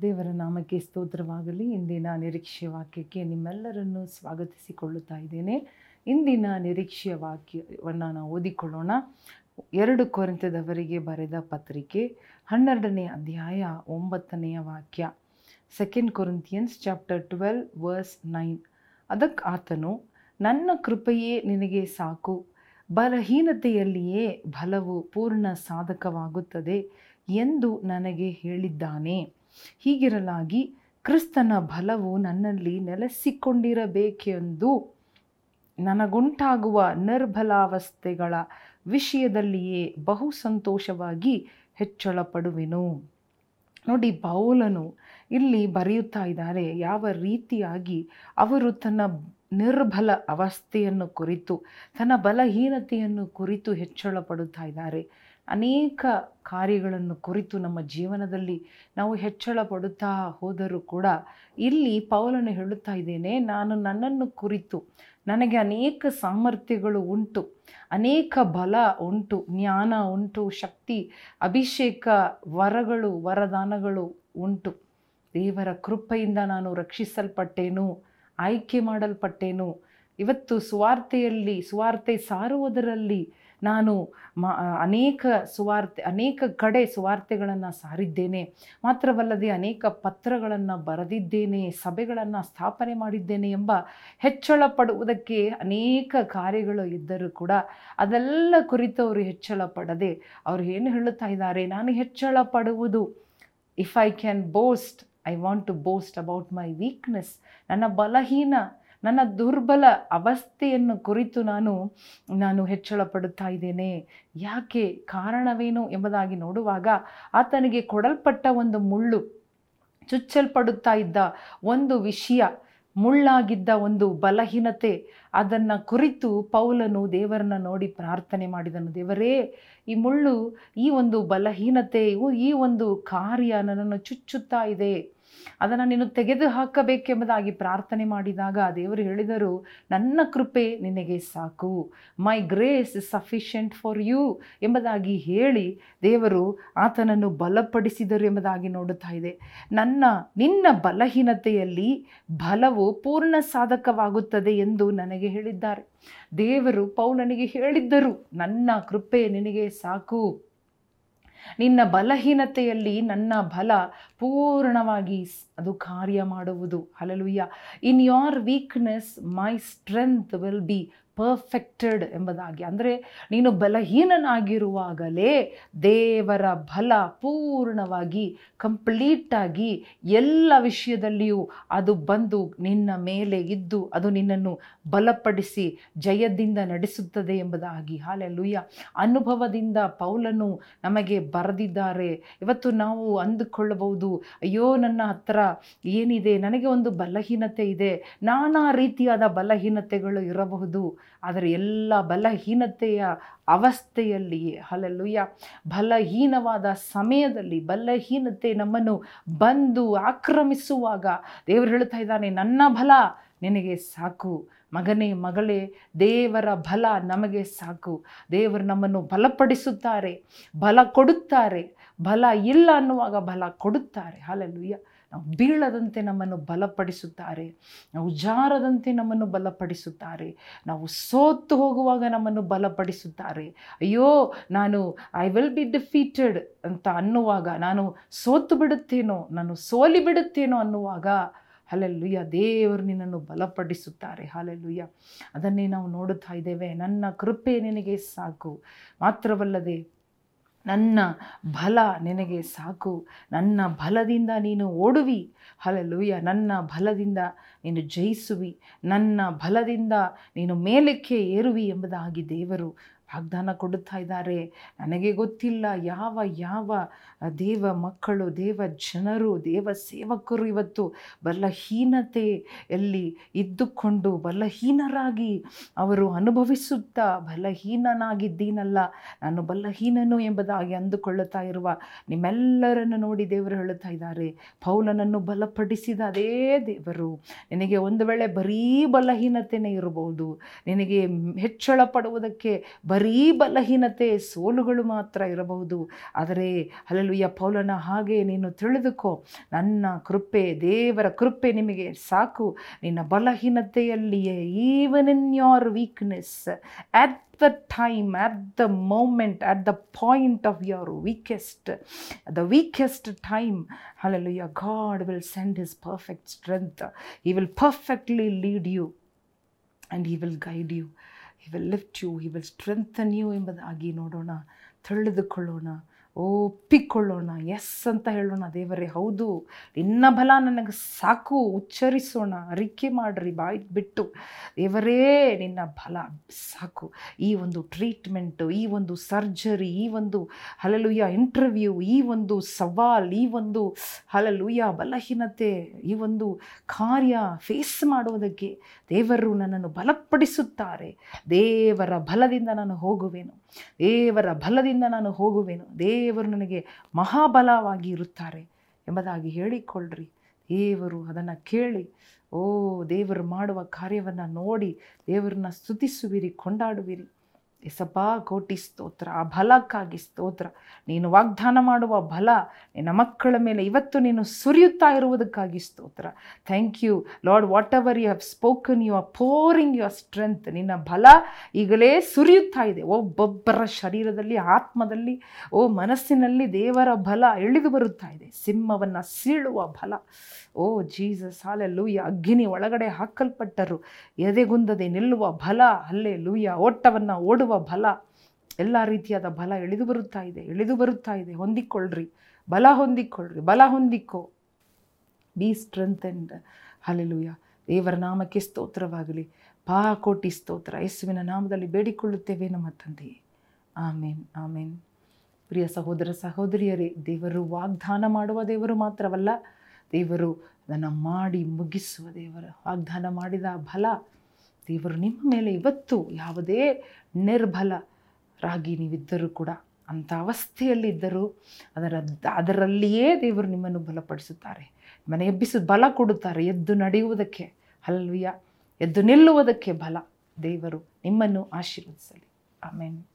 ದೇವರ ನಾಮಕ್ಕೆ ಸ್ತೋತ್ರವಾಗಲಿ. ಇಂದಿನ ನಿರೀಕ್ಷೆಯ ವಾಕ್ಯಕ್ಕೆ ನಿಮ್ಮೆಲ್ಲರನ್ನು ಸ್ವಾಗತಿಸಿಕೊಳ್ಳುತ್ತಾ ಇದ್ದೇನೆ. ಇಂದಿನ ನಿರೀಕ್ಷೆಯ ವಾಕ್ಯವನ್ನು ನಾವು ಓದಿಕೊಳ್ಳೋಣ. ಎರಡು ಕೊರಂತದವರಿಗೆ ಬರೆದ ಪತ್ರಿಕೆ ಹನ್ನೆರಡನೇ ಅಧ್ಯಾಯ ಒಂಬತ್ತನೆಯ ವಾಕ್ಯ. Second Corinthians chapter twelve verse nine ಅದಕ್ಕೆ ಆತನು, ನನ್ನ ಕೃಪೆಯೇ ನಿನಗೆ ಸಾಕು. ಬಲಹೀನತೆಯಲ್ಲಿಯೇ ಬಲವು ಪೂರ್ಣ ಸಾಧಕವಾಗುತ್ತದೆ ಎಂದು ನನಗೆ ಹೇಳಿದ್ದಾನೆ. ಹೀಗಿರಲಾಗಿ ಕ್ರಿಸ್ತನ ಬಲವು ನನ್ನಲ್ಲಿ ನೆಲೆಸಿಕೊಂಡಿರಬೇಕೆಂದು ನನಗುಂಟಾಗುವ ನಿರ್ಬಲಾವಸ್ಥೆಗಳ ವಿಷಯದಲ್ಲಿಯೇ ಬಹು ಸಂತೋಷವಾಗಿ ಹೆಚ್ಚಳಪಡುವೆನು. ನೋಡಿ ಬೌಲನು ಇಲ್ಲಿ ಬರೆಯುತ್ತಾ ಇದ್ದಾರೆ, ಯಾವ ರೀತಿಯಾಗಿ ಅವರು ತನ್ನ ನಿರ್ಬಲ ಅವಸ್ಥೆಯನ್ನು ಕುರಿತು, ತನ್ನ ಬಲಹೀನತೆಯನ್ನು ಕುರಿತು ಹೆಚ್ಚಳ ಪಡುತ್ತಾ ಇದ್ದಾರೆ. ಅನೇಕ ಕಾರ್ಯಗಳನ್ನು ಕುರಿತು ನಮ್ಮ ಜೀವನದಲ್ಲಿ ನಾವು ಹೆಚ್ಚಳ ಪಡುತ್ತಾ ಹೋದರೂ ಕೂಡ ಇಲ್ಲಿ ಪೌಲನು ಹೇಳುತ್ತಾ ಇದ್ದೇನೆ, ನಾನು ನನ್ನನ್ನು ಕುರಿತು ನನಗೆ ಅನೇಕ ಸಾಮರ್ಥ್ಯಗಳು ಉಂಟು, ಅನೇಕ ಬಲ ಉಂಟು, ಜ್ಞಾನ ಉಂಟು, ಶಕ್ತಿ, ಅಭಿಷೇಕ ವರಗಳು, ವರದಾನಗಳು ಉಂಟು. ದೇವರ ಕೃಪೆಯಿಂದ ನಾನು ರಕ್ಷಿಸಲ್ಪಟ್ಟೇನು, ಆಯ್ಕೆ ಮಾಡಲ್ಪಟ್ಟೇನು. ಇವತ್ತು ಸುವಾರ್ತೆಯಲ್ಲಿ, ಸುವಾರ್ತೆ ಸಾರುವುದರಲ್ಲಿ ನಾನು ಮಾ ಅನೇಕ ಸುವಾರ್ತೆ, ಅನೇಕ ಕಡೆ ಸುವಾರ್ತೆಗಳನ್ನು ಸಾರಿದ್ದೇನೆ. ಮಾತ್ರವಲ್ಲದೆ ಅನೇಕ ಪತ್ರಗಳನ್ನು ಬರೆದಿದ್ದೇನೆ, ಸಭೆಗಳನ್ನು ಸ್ಥಾಪನೆ ಮಾಡಿದ್ದೇನೆ ಎಂಬ ಹೆಚ್ಚಳ ಪಡುವುದಕ್ಕೆ ಅನೇಕ ಕಾರ್ಯಗಳು ಇದ್ದರೂ ಕೂಡ ಅದೆಲ್ಲ ಕುರಿತು ಅವರು ಹೆಚ್ಚಳ ಪಡದೆ ಅವರು ಏನು ಹೇಳುತ್ತಾ ಇದ್ದಾರೆ? ನಾನು ಹೆಚ್ಚಳ ಪಡುವುದು if I can boast I want to boast about my weakness ನನ್ನ ಬಲಹೀನ ನನ್ನ ದುರ್ಬಲ ಅವಸ್ಥೆಯನ್ನು ಕುರಿತು ನಾನು ನಾನು ಹೆಚ್ಚಳ ಪಡುತ್ತಾ ಇದ್ದೇನೆ. ಯಾಕೆ? ಕಾರಣವೇನು ಎಂಬುದಾಗಿ ನೋಡುವಾಗ ಆತನಿಗೆ ಕೊಡಲ್ಪಟ್ಟ ಒಂದು ಮುಳ್ಳು, ಚುಚ್ಚಲ್ಪಡುತ್ತಾ ಇದ್ದ ಒಂದು ವಿಷಯ, ಮುಳ್ಳಾಗಿದ್ದ ಒಂದು ಬಲಹೀನತೆ, ಅದನ್ನು ಕುರಿತು ಪೌಲನು ದೇವರನ್ನ ನೋಡಿ ಪ್ರಾರ್ಥನೆ ಮಾಡಿದನು. ದೇವರೇ, ಈ ಮುಳ್ಳು, ಈ ಒಂದು ಬಲಹೀನತೆಯು ಈ ಒಂದು ಕಾರ್ಯ ನನ್ನನ್ನು ಚುಚ್ಚುತ್ತಾ ಇದೆ. ಅದನ್ನು ನೀನು ತೆಗೆದು ಹಾಕಬೇಕೆಂಬುದಾಗಿ ಪ್ರಾರ್ಥನೆ ಮಾಡಿದಾಗ ದೇವರು ಹೇಳಿದರು, ನನ್ನ ಕೃಪೆ ನಿನಗೆ ಸಾಕು. My grace is sufficient for you ಎಂಬುದಾಗಿ ಹೇಳಿ ದೇವರು ಆತನನ್ನು ಬಲಪಡಿಸಿದರು ಎಂಬುದಾಗಿ ನೋಡುತ್ತಾ ಇದೆ. ನನ್ನ, ನಿನ್ನ ಬಲಹೀನತೆಯಲ್ಲಿ ಬಲವು ಪೂರ್ಣ ಸಾಧಕವಾಗುತ್ತದೆ ಎಂದು ನನಗೆ ಹೇಳಿದ್ದಾರೆ. ದೇವರು ಪೌಲನಿಗೆ ಹೇಳಿದ್ದರು, ನನ್ನ ಕೃಪೆ ನಿನಗೆ ಸಾಕು. ನಿನ್ನ ಬಲಹೀನತೆಯಲ್ಲಿ ನನ್ನ ಬಲ ಪೂರ್ಣವಾಗಿ ಅದು ಕಾರ್ಯ ಮಾಡುವುದು. Hallelujah in your weakness my strength will be perfected ಎಂಬುದಾಗಿ. ಅಂದರೆ ನೀನು ಬಲಹೀನನಾಗಿರುವಾಗಲೇ ದೇವರ ಬಲ ಪೂರ್ಣವಾಗಿ, ಕಂಪ್ಲೀಟಾಗಿ ಎಲ್ಲ ವಿಷಯದಲ್ಲಿಯೂ ಅದು ಬಂದು ನಿನ್ನ ಮೇಲೆ ಇದ್ದು ಅದು ನಿನ್ನನ್ನು ಬಲಪಡಿಸಿ ಜಯದಿಂದ ನಡೆಸುತ್ತದೆ ಎಂಬುದಾಗಿ. ಹಾಲೆಲುಯ್ಯ ಅನುಭವದಿಂದ ಪೌಲನು ನಮಗೆ ಬರೆದಿದ್ದಾರೆ. ಇವತ್ತು ನಾವು ಅಂದುಕೊಳ್ಳಬಹುದು, ಅಯ್ಯೋ ನನ್ನ ಹತ್ರ ಏನಿದೆ? ನನಗೆ ಒಂದು ಬಲಹೀನತೆ ಇದೆ. ನಾನಾ ರೀತಿಯಾದ ಬಲಹೀನತೆಗಳು ಇರಬಹುದು. ಆದರೆ ಎಲ್ಲ ಬಲಹೀನತೆಯ ಅವಸ್ಥೆಯಲ್ಲಿ ಹಲಲುಯ್ಯ ಬಲಹೀನವಾದ ಸಮಯದಲ್ಲಿ ಬಲಹೀನತೆ ನಮ್ಮನ್ನು ಬಂದು ಆಕ್ರಮಿಸುವಾಗ ದೇವರು ಹೇಳ್ತಾ ಇದ್ದಾನೆ, ನನ್ನ ಬಲ ನಿನಗೆ ಸಾಕು, ಮಗನೇ, ಮಗಳೇ, ದೇವರ ಬಲ ನಮಗೆ ಸಾಕು, ದೇವರು ನಮ್ಮನ್ನು ಬಲಪಡಿಸುತ್ತಾರೆ, ಬಲ ಕೊಡುತ್ತಾರೆ ಬಲ ಇಲ್ಲ ಅನ್ನುವಾಗ ಬಲ ಕೊಡುತ್ತಾರೆ. ಹಾಲೆಲ್ಲುಯ್ಯ ನಾವು ಬೀಳದಂತೆ ನಮ್ಮನ್ನು ಬಲಪಡಿಸುತ್ತಾರೆ. ನಾವು ಜಾರದಂತೆ ನಮ್ಮನ್ನು ಬಲಪಡಿಸುತ್ತಾರೆ. ನಾವು ಸೋತು ಹೋಗುವಾಗ ನಮ್ಮನ್ನು ಬಲಪಡಿಸುತ್ತಾರೆ. ಅಯ್ಯೋ, ನಾನು ಐ ವಿಲ್ ಬಿ ಡಿಫೀಟೆಡ್ ಅಂತ ಅನ್ನುವಾಗ, ನಾನು ಸೋತು ಬಿಡುತ್ತೇನೋ, ನಾನು ಸೋಲಿ ಬಿಡುತ್ತೇನೋ ಅನ್ನುವಾಗ ಹಲೆಲ್ಲುಯ್ಯ ದೇವರು ನಿನ್ನನ್ನು ಬಲಪಡಿಸುತ್ತಾರೆ. ಹಾಲೆಲ್ಲುಯ್ಯ ಅದನ್ನೇ ನಾವು ನೋಡುತ್ತಾ ಇದ್ದೇವೆ. ನನ್ನ ಕೃಪೆ ನಿನಗೆ ಸಾಕು. ಮಾತ್ರವಲ್ಲದೆ ನನ್ನ ಬಲ ನಿನಗೆ ಸಾಕು. ನನ್ನ ಬಲದಿಂದ ನೀನು ಓಡುವಿ. ಹಲಲುಯ್ಯ ನನ್ನ ಬಲದಿಂದ ನೀನು ಜಯಿಸುವಿ. ನನ್ನ ಬಲದಿಂದ ನೀನು ಮೇಲಕ್ಕೆ ಏರುವಿ ಎಂಬುದಾಗಿ ದೇವರು ವಾಗ್ದಾನ ಕೊಡುತ್ತಾ ಇದ್ದಾರೆ. ನನಗೆ ಗೊತ್ತಿಲ್ಲ ಯಾವ ಯಾವ ದೇವ ಮಕ್ಕಳು, ದೇವ ಜನರು, ದೇವ ಸೇವಕರು ಇವತ್ತು ಬಲಹೀನತೆಯಲ್ಲಿ ಇದ್ದುಕೊಂಡು, ಬಲಹೀನರಾಗಿ ಅವರು ಅನುಭವಿಸುತ್ತಾ ಬಲಹೀನನಾಗಿದ್ದೀನಲ್ಲ, ನಾನು ಬಲಹೀನನು ಎಂಬುದಾಗಿ ಅಂದುಕೊಳ್ಳುತ್ತಾ ಇರುವ ನಿಮ್ಮೆಲ್ಲರನ್ನು ನೋಡಿ ದೇವರು ಹೇಳುತ್ತಾ ಇದ್ದಾರೆ. ಪೌಲನನ್ನು ಬಲಪಡಿಸಿದ ಅದೇ ದೇವರು. ನಿನಗೆ ಒಂದು ವೇಳೆ ಬರೀ ಬಲಹೀನತೆಯೇ ಇರಬಹುದು. ನಿನಗೆ ಹೆಚ್ಚಳ ಪಡುವುದಕ್ಕೆ ಬರೀ ಬಲಹೀನತೆ, ಸೋಲುಗಳು ಮಾತ್ರ ಇರಬಹುದು. ಆದರೆ ಅಲ್ಲಲುಯ್ಯ ಪೌಲನ ಹಾಗೆ ನೀನು ತಿಳಿದುಕೋ, ನನ್ನ ಕೃಪೆ, ದೇವರ ಕೃಪೆ ನಿಮಗೆ ಸಾಕು. ನಿನ್ನ ಬಲಹೀನತೆಯಲ್ಲಿಯೇ even in your weakness at the time at the moment at the point of your weakest the weakest time hallelujah God will send his perfect strength he will perfectly lead you and he will guide you he will lift you he will strengthen you ಎಂಬುದಾಗಿ ನೋಡೋಣ ತಿಳಿದುಕೊಳ್ಳೋಣ ಒಪ್ಪಿಕೊಳ್ಳೋಣ. S ಅಂತ ಹೇಳೋಣ ದೇವರೇ, ಹೌದು. ನಿನ್ನ ಬಲ ನನಗೆ ಸಾಕು, ಉಚ್ಚರಿಸೋಣ, ಅರಿಕೆ ಮಾಡ್ರಿ ಬಾಯಿ ಬಿಟ್ಟು. ದೇವರೇ, ನಿನ್ನ ಬಲ ಸಾಕು. ಈ ಒಂದು ಟ್ರೀಟ್ಮೆಂಟು ಈ ಒಂದು ಸರ್ಜರಿ ಈ ಒಂದು ಹಲಲುಯ್ಯ ಇಂಟರ್ವ್ಯೂ ಈ ಒಂದು ಸವಾಲ್, ಈ ಒಂದು ಹಲಲುಯ್ಯ ಬಲಹೀನತೆ, ಈ ಒಂದು ಕಾರ್ಯ ಫೇಸ್ ಮಾಡುವುದಕ್ಕೆ ದೇವರು ನನ್ನನ್ನು ಬಲಪಡಿಸುತ್ತಾರೆ. ದೇವರ ಬಲದಿಂದ ನಾನು ಹೋಗುವೆನು. ದೇವರ ಬಲದಿಂದ ನಾನು ಹೋಗುವೆನು. ದೇವರು ನನಗೆ ಮಹಾಬಲವಾಗಿ ಇರುತ್ತಾರೆ ಎಂಬುದಾಗಿ ಹೇಳಿಕೊಳ್ಳ್ರಿ. ದೇವರು ಅದನ್ನು ಕೇಳಿ, ಓ ದೇವರು ಮಾಡುವ ಕಾರ್ಯವನ್ನು ನೋಡಿ ದೇವರನ್ನ ಸ್ತುತಿಸುವಿರಿ, ಕೊಂಡಾಡುವಿರಿ. ಎಸಪ್ಪ ಕೋಟಿ ಸ್ತೋತ್ರ, ಆ ಬಲಕ್ಕಾಗಿ ಸ್ತೋತ್ರ. ನೀನು ವಾಗ್ದಾನ ಮಾಡುವ ಬಲ ನಿನ್ನ ಮಕ್ಕಳ ಮೇಲೆ ಇವತ್ತು ನೀನು ಸುರಿಯುತ್ತಾ ಇರುವುದಕ್ಕಾಗಿ ಸ್ತೋತ್ರ. Thank you Lord whatever you have spoken you are pouring your strength ನಿನ್ನ ಬಲ ಈಗಲೇ ಸುರಿಯುತ್ತಾ ಇದೆ. ಒಬ್ಬೊಬ್ಬರ ಶರೀರದಲ್ಲಿ, ಆತ್ಮದಲ್ಲಿ, ಓ ಮನಸ್ಸಿನಲ್ಲಿ ದೇವರ ಬಲ ಇಳಿದು ಬರುತ್ತಾ ಇದೆ. ಸಿಂಹವನ್ನು ಸೀಳುವ ಬಲ. ಓ ಜೀಸಸ್ ಹಾಲೆ ಲೂಯ ಅಗ್ನಿ ಒಳಗಡೆ ಹಾಕಲ್ಪಟ್ಟರು. ಎದೆಗುಂದದೆ ನಿಲ್ಲುವ ಬಲ. ಅಲ್ಲೇ ಲೂಯ ಓಟವನ್ನು ಓಡುವ ಬಲ, ಎಲ್ಲ ರೀತಿಯಾದ ಬಲ ಇಳಿದು ಬರುತ್ತಾ ಇದೆ, ಇಳಿದು ಬರುತ್ತಾ ಇದೆ. ಹೊಂದಿಕೊಳ್ಳ್ರಿ, ಬಲ ಹೊಂದಿಕೊಳ್ಳ್ರಿ, ಬಲ ಹೊಂದಿಕೋ. ಬಿ ಸ್ಟ್ರೆಂತ್ ಅಂಡ್ ಹಲಲುಯ ದೇವರ ನಾಮಕ್ಕೆ ಸ್ತೋತ್ರವಾಗಲಿ. ಪಾ ಕೋಟಿ ಸ್ತೋತ್ರ. ಯೇಸುವಿನ ನಾಮದಲ್ಲಿ ಬೇಡಿಕೊಳ್ಳುತ್ತೇವೆ ನಮ್ಮ ತಂದೆಯೇ ಆಮೇನ್ ಆಮೇನ್. ಪ್ರಿಯ ಸಹೋದರ ಸಹೋದರಿಯರೇ, ದೇವರು ವಾಗ್ದಾನ ಮಾಡುವ ದೇವರು ಮಾತ್ರವಲ್ಲ, ದೇವರು ಅದನ್ನು ಮಾಡಿ ಮುಗಿಸುವ ದೇವರು ವಾಗ್ದಾನ ಮಾಡಿದ ಫಲ ದೇವರು ನಿಮ್ಮ ಮೇಲೆ ಇವತ್ತು ಯಾವುದೇ ನಿರ್ಬಲರಾಗಿ ನೀವಿದ್ದರೂ ಕೂಡ ಅಂಥ ಅವಸ್ಥೆಯಲ್ಲಿದ್ದರೂ ಅದರ ಅದರಲ್ಲಿಯೇ ದೇವರು ನಿಮ್ಮನ್ನು ಬಲಪಡಿಸುತ್ತಾರೆ. ಮನೆ ಎಬ್ಬಿಸಿ ಬಲ ಕೊಡುತ್ತಾರೆ. ಎದ್ದು ನಡೆಯುವುದಕ್ಕೆ ಹಲ್ವಿಯ ಎದ್ದು ನಿಲ್ಲುವುದಕ್ಕೆ ಬಲ ದೇವರು ನಿಮ್ಮನ್ನು ಆಶೀರ್ವದಿಸಲಿ. ಆಮೇಲೆ